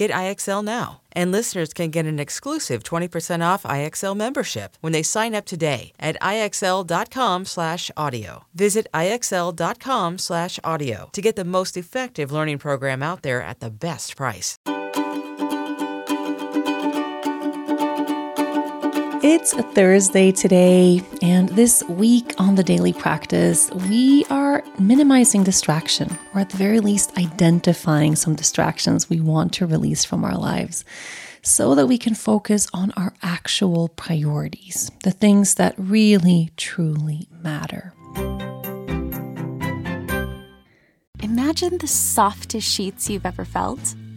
Get IXL now. And listeners can get an exclusive 20% off IXL membership when they sign up today at IXL.com/audio. Visit IXL.com/audio to get the most effective learning program out there at the best price. It's a Thursday today, and this week on the daily practice, we are minimizing distraction, or at the very least, identifying some distractions we want to release from our lives so that we can focus on our actual priorities, the things that really, truly matter. Imagine the softest sheets you've ever felt.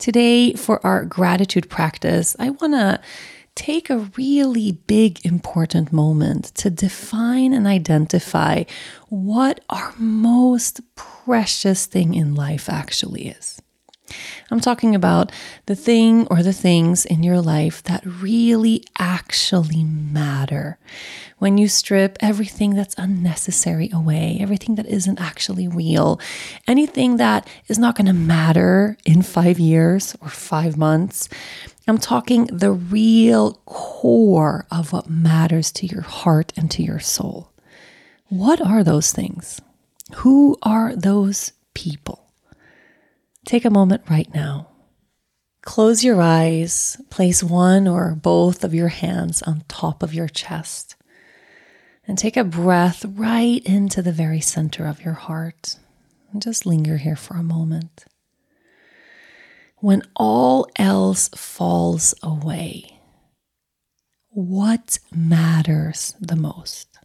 Today, for our gratitude practice, I want to take a really big, important moment to define and identify what our most precious thing in life actually is. I'm talking about the thing or the things in your life that really actually matter. When you strip everything that's unnecessary away, everything that isn't actually real, anything that is not going to matter in five years or five months. I'm talking the real core of what matters to your heart and to your soul. What are those things? Who are those people? Take a moment right now. Close your eyes, place one or both of your hands on top of your chest, and take a breath right into the very center of your heart. And just linger here for a moment. When all else falls away, what matters the most?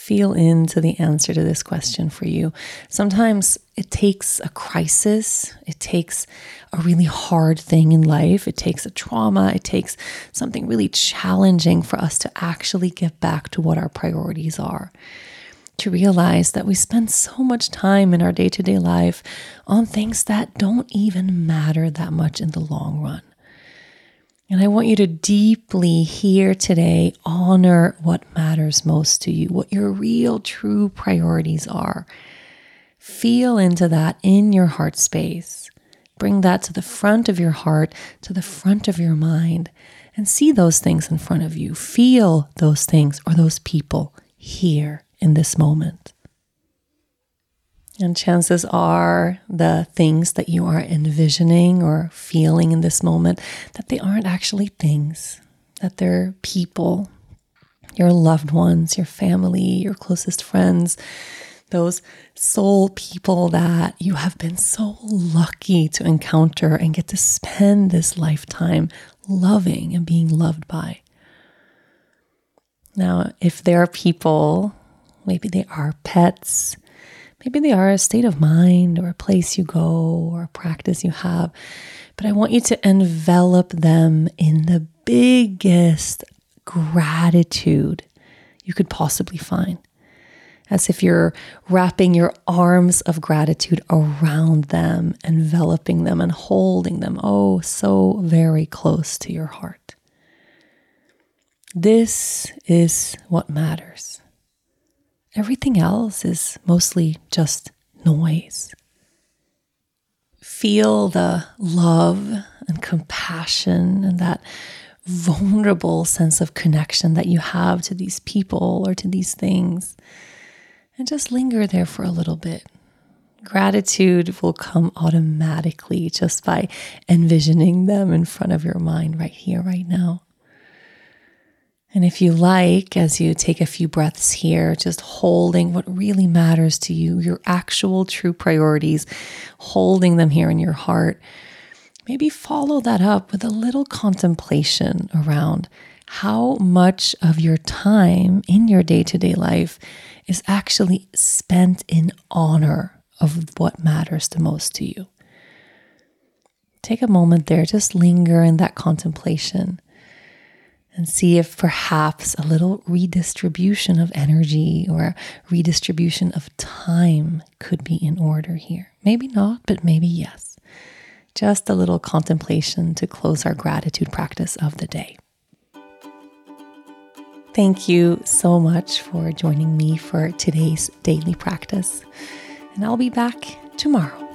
Feel into the answer to this question for you. Sometimes it takes a crisis, it takes a really hard thing in life, it takes a trauma, it takes something really challenging for us to actually get back to what our priorities are. To realize that we spend so much time in our day to day life on things that don't even matter that much in the long run. And I want you to deeply here today honor what matters most to you, what your real true priorities are. Feel into that in your heart space. Bring that to the front of your heart, to the front of your mind, and see those things in front of you. Feel those things or those people here in this moment. And chances are the things that you are envisioning or feeling in this moment that they aren't actually things, that they're people, your loved ones, your family, your closest friends, those soul people that you have been so lucky to encounter and get to spend this lifetime loving and being loved by. Now, if there are people, maybe they are pets, Maybe they are a state of mind or a place you go or a practice you have, but I want you to envelop them in the biggest gratitude you could possibly find. As if you're wrapping your arms of gratitude around them, enveloping them, and holding them oh so very close to your heart. This is what matters. Everything else is mostly just noise. feel the love and compassion and that vulnerable sense of connection that you have to these people or to these things. And just linger there for a little bit. Gratitude will come automatically just by envisioning them in front of your mind right here, right now. And if you like, as you take a few breaths here, just holding what really matters to you, your actual true priorities, holding them here in your heart, maybe follow that up with a little contemplation around how much of your time in your day to day life is actually spent in honor of what matters the most to you. Take a moment there, just linger in that contemplation and see if perhaps a little redistribution of energy or redistribution of time could be in order here. Maybe not, but maybe yes. Just a little contemplation to close our gratitude practice of the day. Thank you so much for joining me for today's daily practice, and I'll be back tomorrow.